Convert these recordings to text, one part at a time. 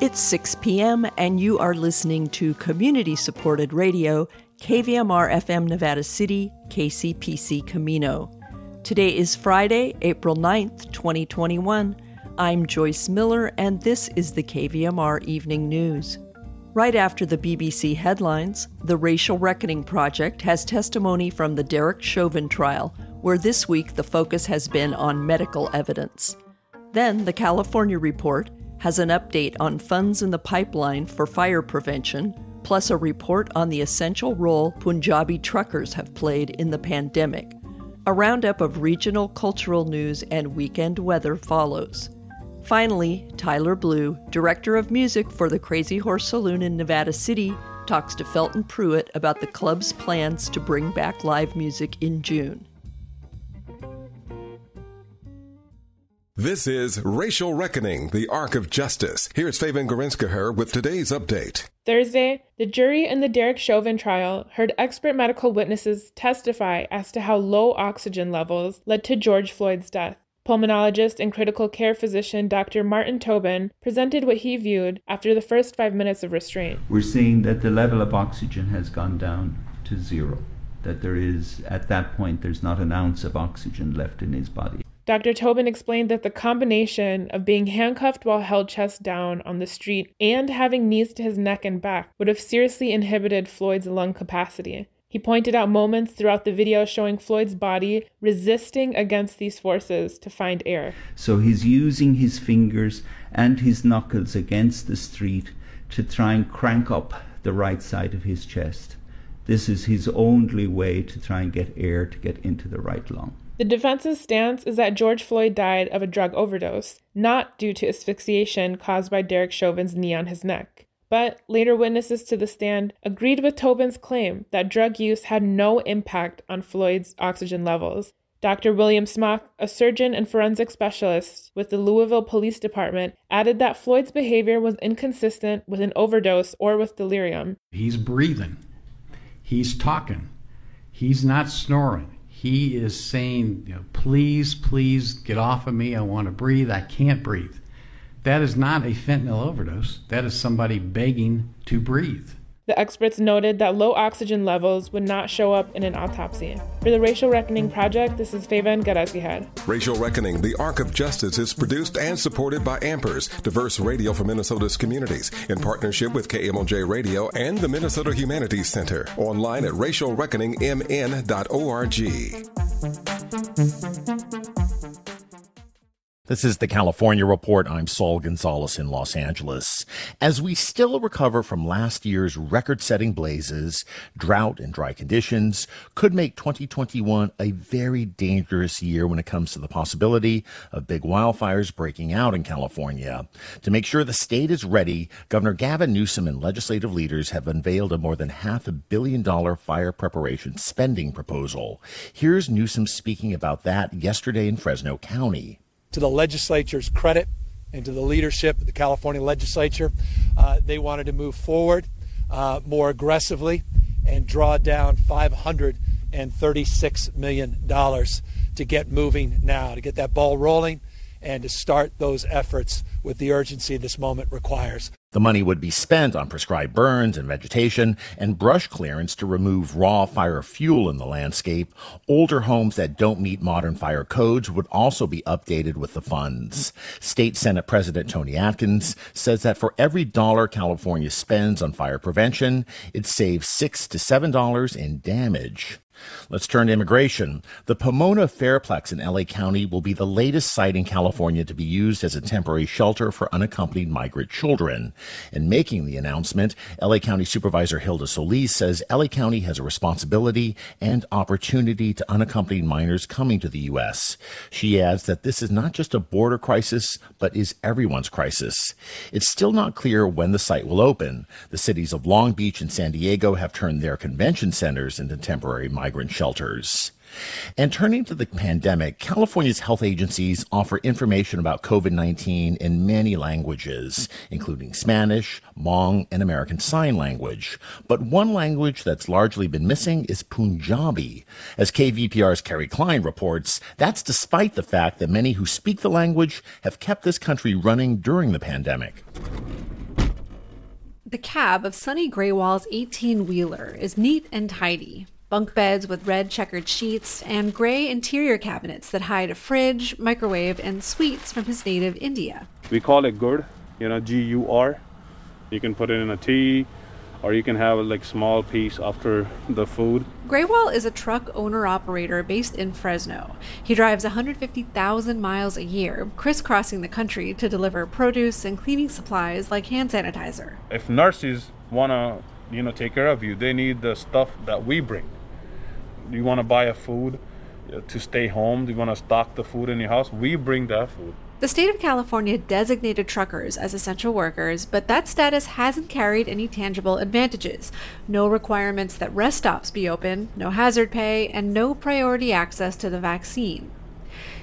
It's 6 p.m., and you are listening to community supported radio, KVMR FM Nevada City, KCPC Camino. Today is Friday, April 9th, 2021. I'm Joyce Miller, and this is the KVMR Evening News. Right after the BBC headlines, the Racial Reckoning Project has testimony from the Derek Chauvin trial, where this week the focus has been on medical evidence. Then the California Report has an update on funds in the pipeline for fire prevention, plus a report on the essential role Punjabi truckers have played in the pandemic. A roundup of regional cultural news and weekend weather follows. Finally, Tyler Blue, director of music for the Crazy Horse Saloon in Nevada City, talks to Felton Pruitt about the club's plans to bring back live music in June. This is Racial Reckoning, the Arc of Justice. Here's Feven Gerezgiher with today's update. Thursday, the jury in the Derek Chauvin trial heard expert medical witnesses testify as to how low oxygen levels led to George Floyd's death. Pulmonologist and critical care physician Dr. Martin Tobin presented what he viewed after the first five minutes of restraint. We're seeing that the level of oxygen has gone down to zero, that there is, at that point, there's not an ounce of oxygen left in his body. Dr. Tobin explained that the combination of being handcuffed while held chest down on the street and having knees to his neck and back would have seriously inhibited Floyd's lung capacity. He pointed out moments throughout the video showing Floyd's body resisting against these forces to find air. So he's using his fingers and his knuckles against the street to try and crank up the right side of his chest. This is his only way to try and get air to get into the right lung. The defense's stance is that George Floyd died of a drug overdose, not due to asphyxiation caused by Derek Chauvin's knee on his neck. But later witnesses to the stand agreed with Tobin's claim that drug use had no impact on Floyd's oxygen levels. Dr. William Smock, a surgeon and forensic specialist with the Louisville Police Department, added that Floyd's behavior was inconsistent with an overdose or with delirium. He's breathing, he's talking, he's not snoring he is saying, you know, please, please get off of me. I want to breathe. I can't breathe. That is not a fentanyl overdose. That is somebody begging to breathe. The experts noted that low oxygen levels would not show up in an autopsy. For the Racial Reckoning Project, this is Feven Gerezgiher. Racial Reckoning, the Arc of Justice, is produced and supported by Ampers, diverse radio for Minnesota's communities, in partnership with KMOJ Radio and the Minnesota Humanities Center. Online at racialreckoningmn.org. This is the California Report. I'm Saul Gonzalez in Los Angeles. As we still recover from last year's record setting blazes, drought and dry conditions could make 2021 a very dangerous year when it comes to the possibility of big wildfires breaking out in California. To make sure the state is ready, Governor Gavin Newsom and legislative leaders have unveiled a more than half a billion dollar fire preparation spending proposal. Here's Newsom speaking about that yesterday in Fresno County to the legislature's credit and to the leadership of the California legislature, uh, they wanted to move forward uh, more aggressively and draw down $536 million to get moving now, to get that ball rolling and to start those efforts with the urgency this moment requires. The money would be spent on prescribed burns and vegetation and brush clearance to remove raw fire fuel in the landscape. Older homes that don't meet modern fire codes would also be updated with the funds. State Senate President Toni Atkins says that for every dollar California spends on fire prevention, it saves six to seven dollars in damage. Let's turn to immigration. The Pomona Fairplex in LA County will be the latest site in California to be used as a temporary shelter for unaccompanied migrant children. In making the announcement, LA County Supervisor Hilda Solis says LA County has a responsibility and opportunity to unaccompanied minors coming to the U.S. She adds that this is not just a border crisis, but is everyone's crisis. It's still not clear when the site will open. The cities of Long Beach and San Diego have turned their convention centers into temporary migrant migrant shelters. And turning to the pandemic, California's health agencies offer information about COVID 19 in many languages, including Spanish, Hmong, and American Sign Language. But one language that's largely been missing is Punjabi. As KVPR's Kerry Klein reports, that's despite the fact that many who speak the language have kept this country running during the pandemic. The cab of Sunny Grewal's 18 wheeler is neat and tidy. Bunk beds with red checkered sheets and gray interior cabinets that hide a fridge, microwave, and sweets from his native India. We call it gur, you know, G U R. You can put it in a tea, or you can have a like small piece after the food. Grewal is a truck owner operator based in Fresno. He drives 150,000 miles a year, crisscrossing the country to deliver produce and cleaning supplies like hand sanitizer. If nurses want to, you know, take care of you, they need the stuff that we bring. You want to buy a food uh, to stay home, Do you want to stock the food in your house, we bring that food. The state of California designated truckers as essential workers, but that status hasn't carried any tangible advantages. No requirements that rest stops be open, no hazard pay, and no priority access to the vaccine.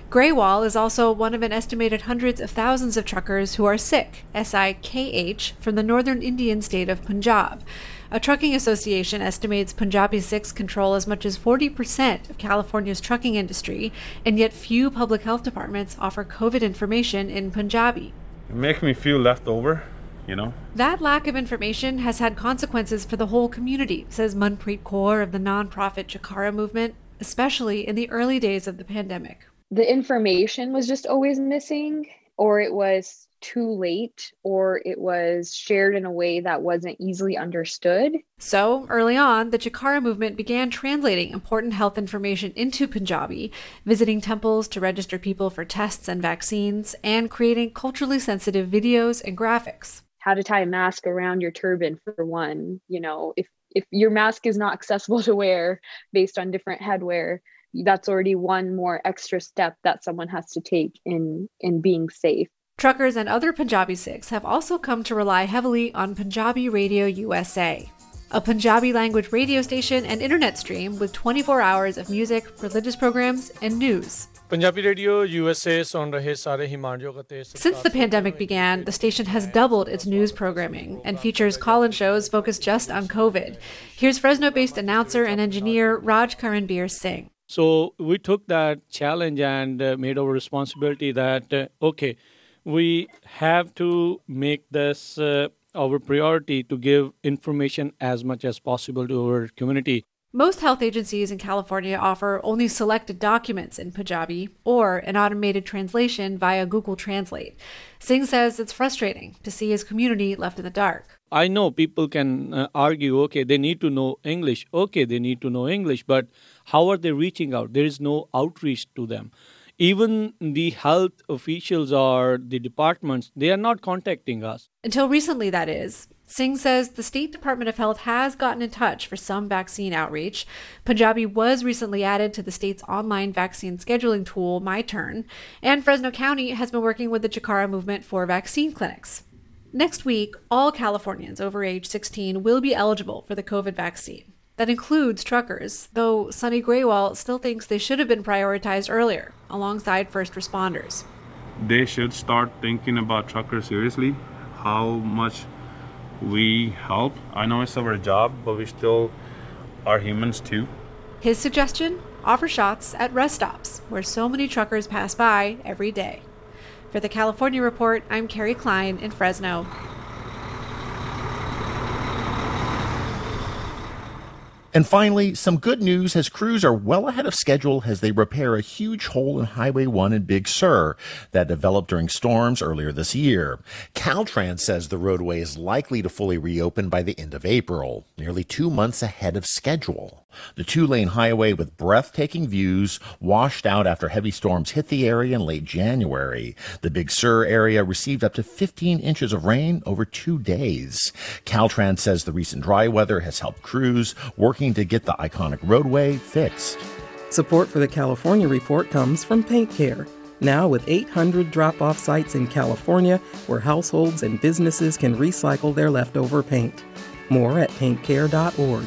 Grewal is also one of an estimated hundreds of thousands of truckers who are Sikh, S I K H, from the northern Indian state of Punjab. A trucking association estimates Punjabi Sikhs control as much as 40% of California's trucking industry, and yet few public health departments offer COVID information in Punjabi. It makes me feel left over, you know. That lack of information has had consequences for the whole community, says Manpreet Kaur of the nonprofit Jakara movement, especially in the early days of the pandemic. The information was just always missing, or it was too late or it was shared in a way that wasn't easily understood. So, early on, the Jakara movement began translating important health information into Punjabi, visiting temples to register people for tests and vaccines, and creating culturally sensitive videos and graphics. How to tie a mask around your turban, for one. You know, if, if your mask is not accessible to wear based on different headwear, that's already one more extra step that someone has to take in in being safe Truckers and other Punjabi Sikhs have also come to rely heavily on Punjabi Radio USA, a Punjabi language radio station and internet stream with 24 hours of music, religious programs, and news. Punjabi Radio USA Since the pandemic began, the station has doubled its news programming and features call in shows focused just on COVID. Here's Fresno based announcer and engineer Raj Karanbir Singh. So we took that challenge and uh, made our responsibility that, uh, okay, we have to make this uh, our priority to give information as much as possible to our community. Most health agencies in California offer only selected documents in Punjabi or an automated translation via Google Translate. Singh says it's frustrating to see his community left in the dark. I know people can uh, argue, okay, they need to know English. Okay, they need to know English, but how are they reaching out? There is no outreach to them even the health officials or the departments they are not contacting us until recently that is Singh says the State Department of Health has gotten in touch for some vaccine outreach. Punjabi was recently added to the state's online vaccine scheduling tool, My Turn, and Fresno County has been working with the Jakara movement for vaccine clinics. Next week, all Californians over age 16 will be eligible for the COVID vaccine. That includes truckers, though Sunny Grewal still thinks they should have been prioritized earlier, alongside first responders. They should start thinking about truckers seriously, how much we help. I know it's our job, but we still are humans too. His suggestion offer shots at rest stops, where so many truckers pass by every day. For the California Report, I'm Kerry Klein in Fresno. And finally, some good news as crews are well ahead of schedule as they repair a huge hole in Highway 1 in Big Sur that developed during storms earlier this year. Caltrans says the roadway is likely to fully reopen by the end of April, nearly two months ahead of schedule. The two lane highway with breathtaking views washed out after heavy storms hit the area in late January. The Big Sur area received up to 15 inches of rain over two days. Caltrans says the recent dry weather has helped crews working to get the iconic roadway fixed. Support for the California Report comes from Paint Care. Now, with 800 drop off sites in California where households and businesses can recycle their leftover paint. More at paintcare.org.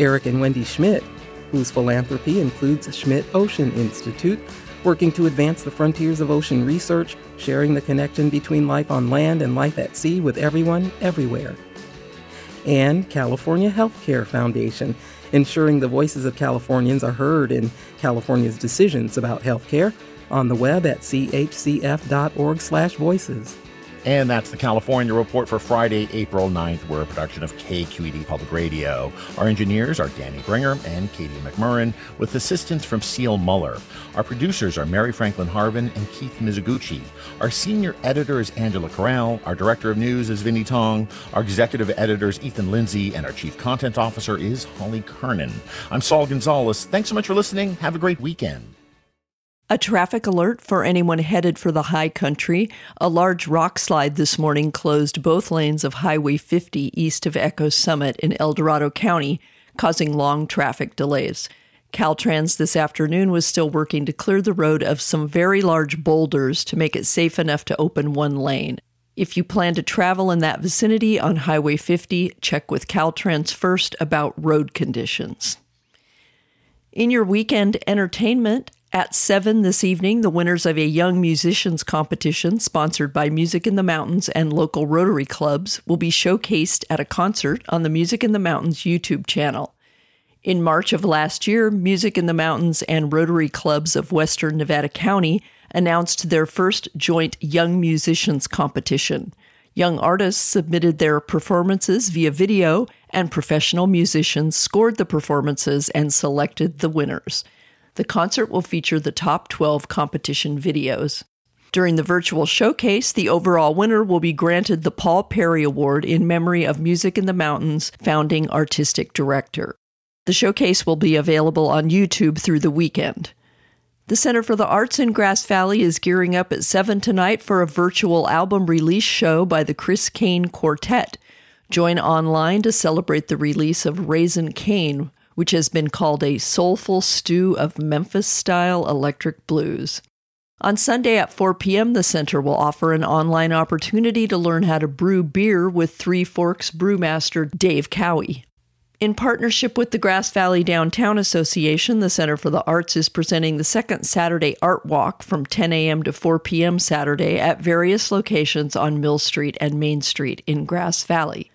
Eric and Wendy Schmidt, whose philanthropy includes Schmidt Ocean Institute, working to advance the frontiers of ocean research, sharing the connection between life on land and life at sea with everyone, everywhere. And California Healthcare Foundation, ensuring the voices of Californians are heard in California's decisions about healthcare on the web at chcf.org/voices. And that's the California Report for Friday, April 9th. We're a production of KQED Public Radio. Our engineers are Danny Bringer and Katie McMurran, with assistance from Seal Muller. Our producers are Mary Franklin Harvin and Keith Mizuguchi. Our senior editor is Angela Corral. Our director of news is Vinnee Tong. Our executive editor is Ethan Lindsay. And our chief content officer is Holly Kernan. I'm Saul Gonzalez. Thanks so much for listening. Have a great weekend. A traffic alert for anyone headed for the high country. A large rock slide this morning closed both lanes of Highway 50 east of Echo Summit in El Dorado County, causing long traffic delays. Caltrans this afternoon was still working to clear the road of some very large boulders to make it safe enough to open one lane. If you plan to travel in that vicinity on Highway 50, check with Caltrans first about road conditions. In your weekend entertainment, at 7 this evening, the winners of a Young Musicians competition sponsored by Music in the Mountains and local Rotary clubs will be showcased at a concert on the Music in the Mountains YouTube channel. In March of last year, Music in the Mountains and Rotary clubs of Western Nevada County announced their first joint Young Musicians competition. Young artists submitted their performances via video, and professional musicians scored the performances and selected the winners. The concert will feature the top 12 competition videos. During the virtual showcase, the overall winner will be granted the Paul Perry Award in memory of Music in the Mountains founding artistic director. The showcase will be available on YouTube through the weekend. The Center for the Arts in Grass Valley is gearing up at 7 tonight for a virtual album release show by the Chris Kane Quartet. Join online to celebrate the release of Raisin Cane, which has been called a soulful stew of Memphis style electric blues. On Sunday at 4 p.m., the center will offer an online opportunity to learn how to brew beer with Three Forks brewmaster Dave Cowie. In partnership with the Grass Valley Downtown Association, the Center for the Arts is presenting the second Saturday Art Walk from 10 a.m. to 4 p.m. Saturday at various locations on Mill Street and Main Street in Grass Valley.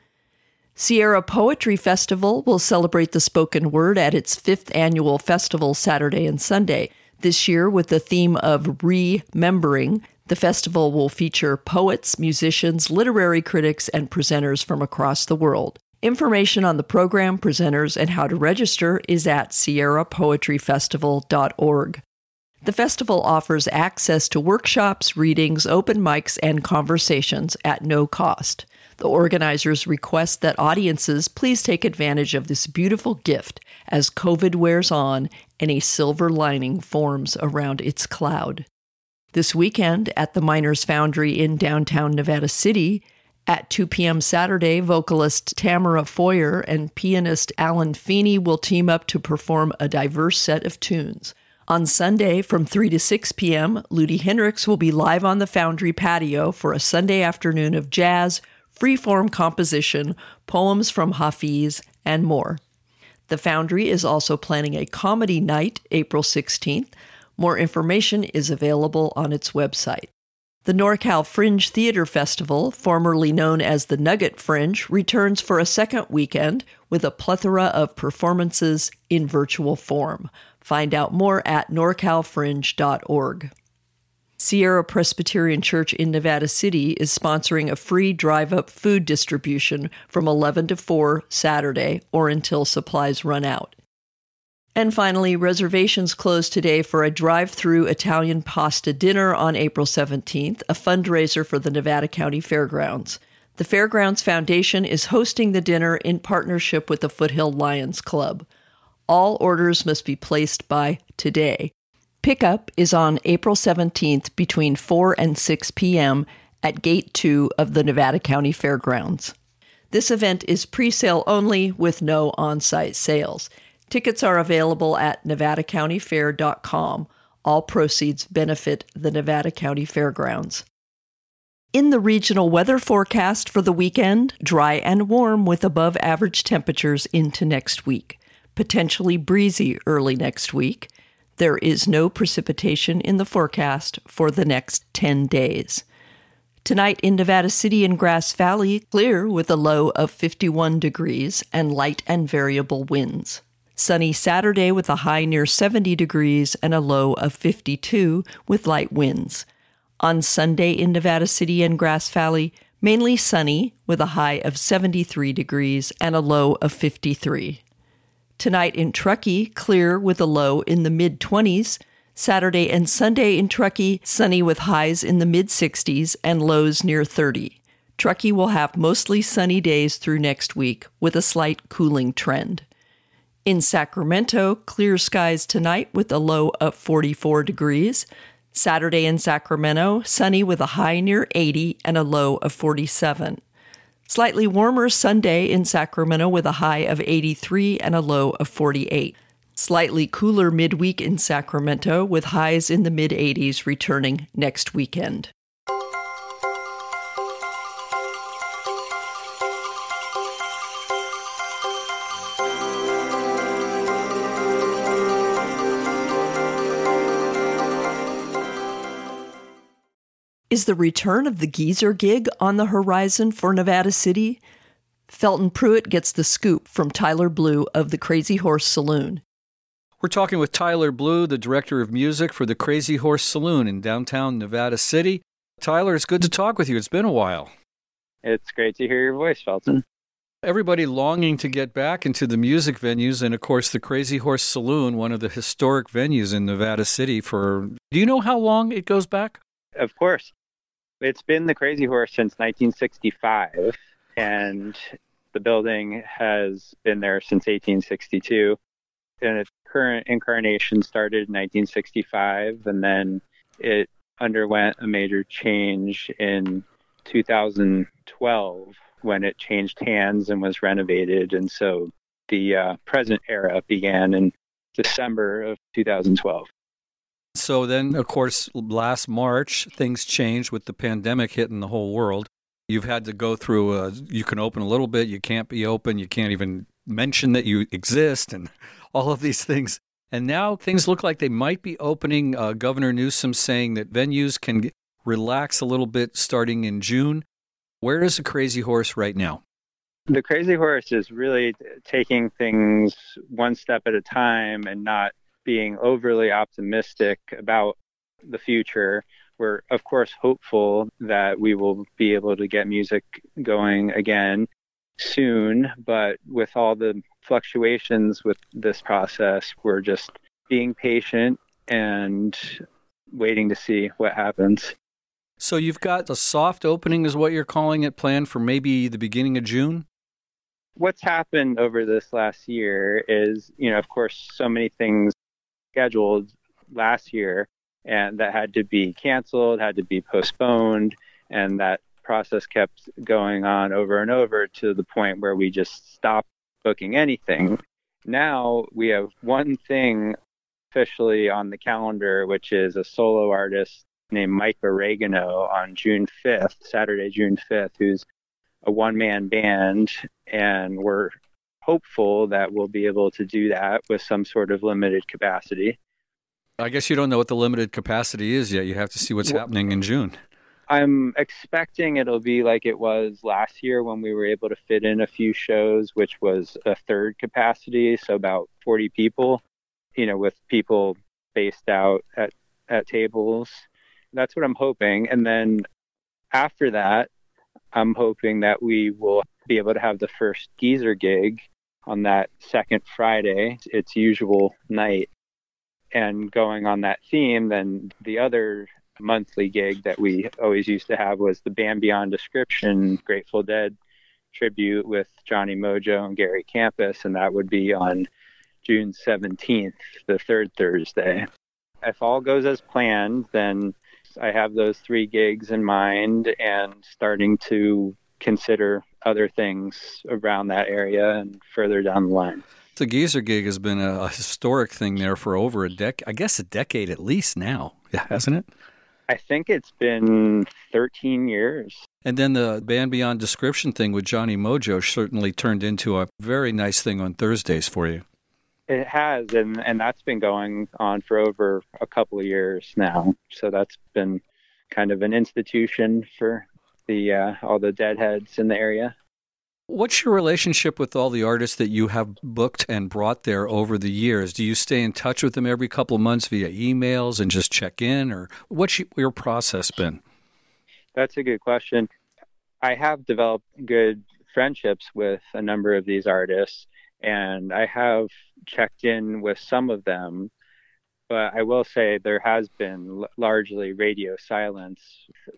Sierra Poetry Festival will celebrate the spoken word at its fifth annual festival Saturday and Sunday. This year, with the theme of remembering, the festival will feature poets, musicians, literary critics, and presenters from across the world. Information on the program, presenters, and how to register is at sierrapoetryfestival.org. The festival offers access to workshops, readings, open mics, and conversations at no cost. The organizers request that audiences please take advantage of this beautiful gift as COVID wears on and a silver lining forms around its cloud. This weekend at the Miners Foundry in downtown Nevada City, at 2 p.m. Saturday, vocalist Tamara Foyer and pianist Alan Feeney will team up to perform a diverse set of tunes. On Sunday from 3 to 6 p.m., Ludi Hendricks will be live on the Foundry patio for a Sunday afternoon of jazz, freeform composition, poems from Hafiz, and more. The Foundry is also planning a comedy night April 16th. More information is available on its website. The NorCal Fringe Theater Festival, formerly known as the Nugget Fringe, returns for a second weekend with a plethora of performances in virtual form. Find out more at norcalfringe.org. Sierra Presbyterian Church in Nevada City is sponsoring a free drive up food distribution from 11 to 4 Saturday or until supplies run out. And finally, reservations close today for a drive through Italian pasta dinner on April 17th, a fundraiser for the Nevada County Fairgrounds. The Fairgrounds Foundation is hosting the dinner in partnership with the Foothill Lions Club. All orders must be placed by today. Pickup is on April 17th between 4 and 6 p.m. at Gate 2 of the Nevada County Fairgrounds. This event is pre sale only with no on site sales. Tickets are available at nevadacountyfair.com. All proceeds benefit the Nevada County Fairgrounds. In the regional weather forecast for the weekend, dry and warm with above average temperatures into next week. Potentially breezy early next week. There is no precipitation in the forecast for the next 10 days. Tonight in Nevada City and Grass Valley, clear with a low of 51 degrees and light and variable winds. Sunny Saturday with a high near 70 degrees and a low of 52 with light winds. On Sunday in Nevada City and Grass Valley, mainly sunny with a high of 73 degrees and a low of 53. Tonight in Truckee, clear with a low in the mid 20s. Saturday and Sunday in Truckee, sunny with highs in the mid 60s and lows near 30. Truckee will have mostly sunny days through next week with a slight cooling trend. In Sacramento, clear skies tonight with a low of 44 degrees. Saturday in Sacramento, sunny with a high near 80 and a low of 47. Slightly warmer Sunday in Sacramento with a high of 83 and a low of 48. Slightly cooler midweek in Sacramento with highs in the mid 80s returning next weekend. Is the return of the Geezer gig on the horizon for Nevada City? Felton Pruitt gets the scoop from Tyler Blue of the Crazy Horse Saloon. We're talking with Tyler Blue, the director of music for the Crazy Horse Saloon in downtown Nevada City. Tyler, it's good to talk with you. It's been a while. It's great to hear your voice, Felton. Everybody longing to get back into the music venues, and of course, the Crazy Horse Saloon, one of the historic venues in Nevada City. For do you know how long it goes back? Of course. It's been the Crazy Horse since 1965, and the building has been there since 1862. And its current incarnation started in 1965, and then it underwent a major change in 2012 when it changed hands and was renovated. And so the uh, present era began in December of 2012. So then, of course, last March, things changed with the pandemic hitting the whole world. You've had to go through, a, you can open a little bit, you can't be open, you can't even mention that you exist, and all of these things. And now things look like they might be opening. Uh, Governor Newsom saying that venues can relax a little bit starting in June. Where is the Crazy Horse right now? The Crazy Horse is really taking things one step at a time and not being overly optimistic about the future. We're, of course, hopeful that we will be able to get music going again soon, but with all the fluctuations with this process, we're just being patient and waiting to see what happens. So you've got a soft opening, is what you're calling it, planned for maybe the beginning of June? What's happened over this last year is, you know, of course, so many things scheduled last year and that had to be canceled, had to be postponed, and that process kept going on over and over to the point where we just stopped booking anything. Mm-hmm. Now we have one thing officially on the calendar, which is a solo artist named Mike Oregano on June 5th, Saturday, June 5th, who's a one man band. And we're hopeful that we'll be able to do that with some sort of limited capacity. I guess you don't know what the limited capacity is yet. You have to see what's well, happening in June. I'm expecting it'll be like it was last year when we were able to fit in a few shows, which was a third capacity, so about 40 people, you know, with people spaced out at, at tables. That's what I'm hoping. And then after that, I'm hoping that we will be able to have the first geezer gig on that second Friday, its usual night. And going on that theme, then the other monthly gig that we always used to have was the Band Beyond Description Grateful Dead tribute with Johnny Mojo and Gary Campus, and that would be on June 17th, the third Thursday. If all goes as planned, then I have those three gigs in mind and starting to consider other things around that area and further down the line. The Geezer gig has been a, historic thing there for over a decade, I guess a decade at least now, hasn't it? I think it's been 13 years. And then the Band Beyond Description thing with Johnny Mojo certainly turned into a very nice thing on Thursdays for you. It has, and, and that's been going on for over a couple of years now. So that's been kind of an institution for the uh, all the deadheads in the area. What's your relationship with all the artists that you have booked and brought there over the years? Do you stay in touch with them every couple of months via emails and just check in, or what's your process been? That's a good question. I have developed good friendships with a number of these artists, and I have checked in with some of them. But I will say there has been largely radio silence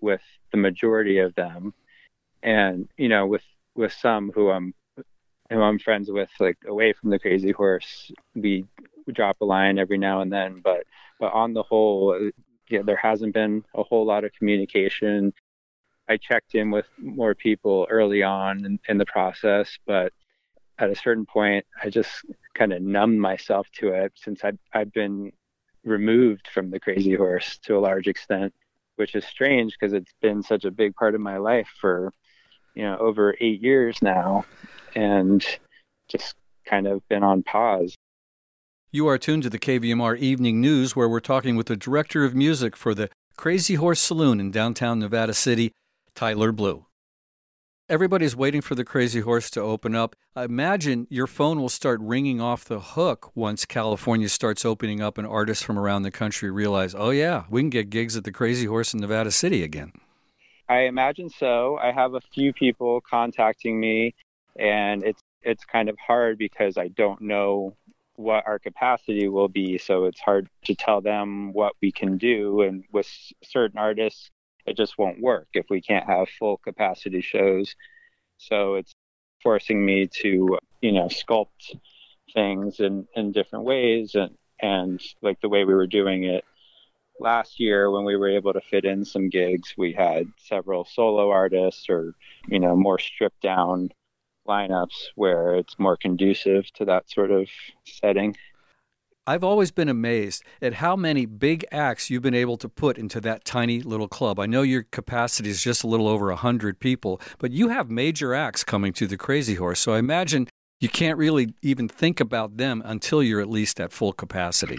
with the majority of them. And, you know, with with some who I'm who I'm friends with, like away from the Crazy Horse, we, drop a line every now and then. But but on the whole, uh, yeah, there hasn't been a whole lot of communication. I checked in with more people early on in, in the process, but at a certain point, I just kind of numbed myself to it since I've, I've been removed from the Crazy Horse to a large extent, which is strange because it's been such a big part of my life for you know over eight years now, and just kind of been on pause. You are tuned to the KVMR Evening News, where we're talking with the director of music for the Crazy Horse Saloon in downtown Nevada City, Tyler Blue. Everybody's waiting for the Crazy Horse to open up. I imagine your phone will start ringing off the hook once California starts opening up and artists from around the country realize, oh, yeah, we can get gigs at the Crazy Horse in Nevada City again. I imagine so. I have a few people contacting me, and it's it's kind of hard because I don't know what our capacity will be. So it's hard to tell them what we can do. And with certain artists, it just won't work if we can't have full capacity shows. So it's forcing me to, you know, sculpt things in, in different ways and, and like the way we were doing it last year when we were able to fit in some gigs, we had several solo artists or, you know, more stripped down lineups where it's more conducive to that sort of setting. I've always been amazed at how many big acts you've been able to put into that tiny little club. I know your capacity is just a little over 100 people, but you have major acts coming to the Crazy Horse. So I imagine you can't really even think about them until you're at least at full capacity.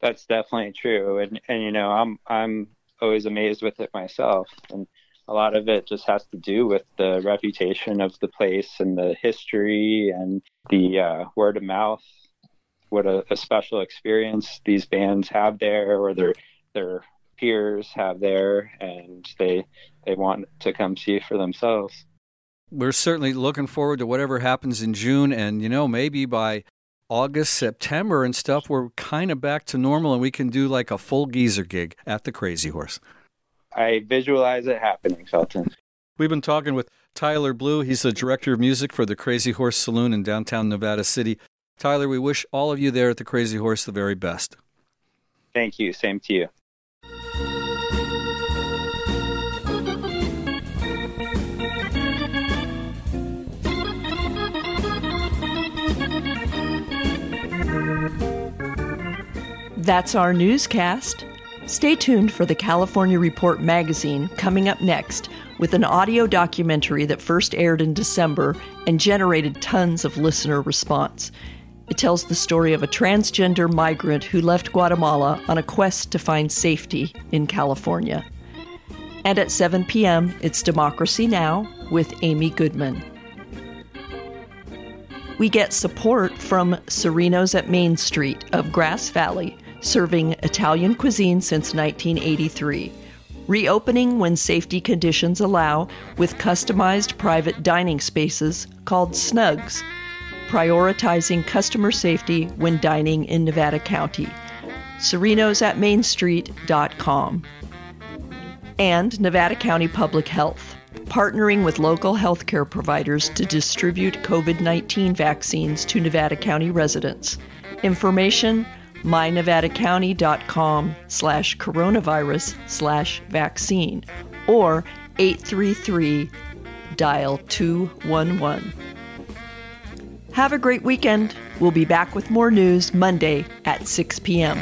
That's definitely true. And and you know, I'm I'm always amazed with it myself. And a lot of it just has to do with the reputation of the place and the history and the uh, word of mouth what a, a special experience these bands have there or their their peers have there and they they want to come see for themselves we're certainly looking forward to whatever happens in June and you know maybe by August, September and stuff we're kind of back to normal and we can do like a full geezer gig at the Crazy Horse. I visualize it happening, Felton. We've been talking with Tyler Blue. He's the director of music for the Crazy Horse Saloon in downtown Nevada City. Tyler, we wish all of you there at the Crazy Horse the very best. Thank you. Same to you. That's our newscast. Stay tuned for the California Report magazine coming up next with an audio documentary that first aired in December and generated tons of listener response. It tells the story of a transgender migrant who left Guatemala on a quest to find safety in California. And at 7 p.m., it's Democracy Now! with Amy Goodman. We get support from Serenos at Main Street of Grass Valley serving Italian cuisine since 1983. Reopening when safety conditions allow with customized private dining spaces called Snugs, prioritizing customer safety when dining in Nevada County. Serenos at mainstreet.com. And Nevada County Public Health, partnering with local healthcare providers to distribute COVID 19 vaccines to Nevada County residents. Information mynevadacounty.com slash coronavirus slash vaccine or 833 dial 211. Have a great weekend. We'll be back with more news Monday at 6 p.m.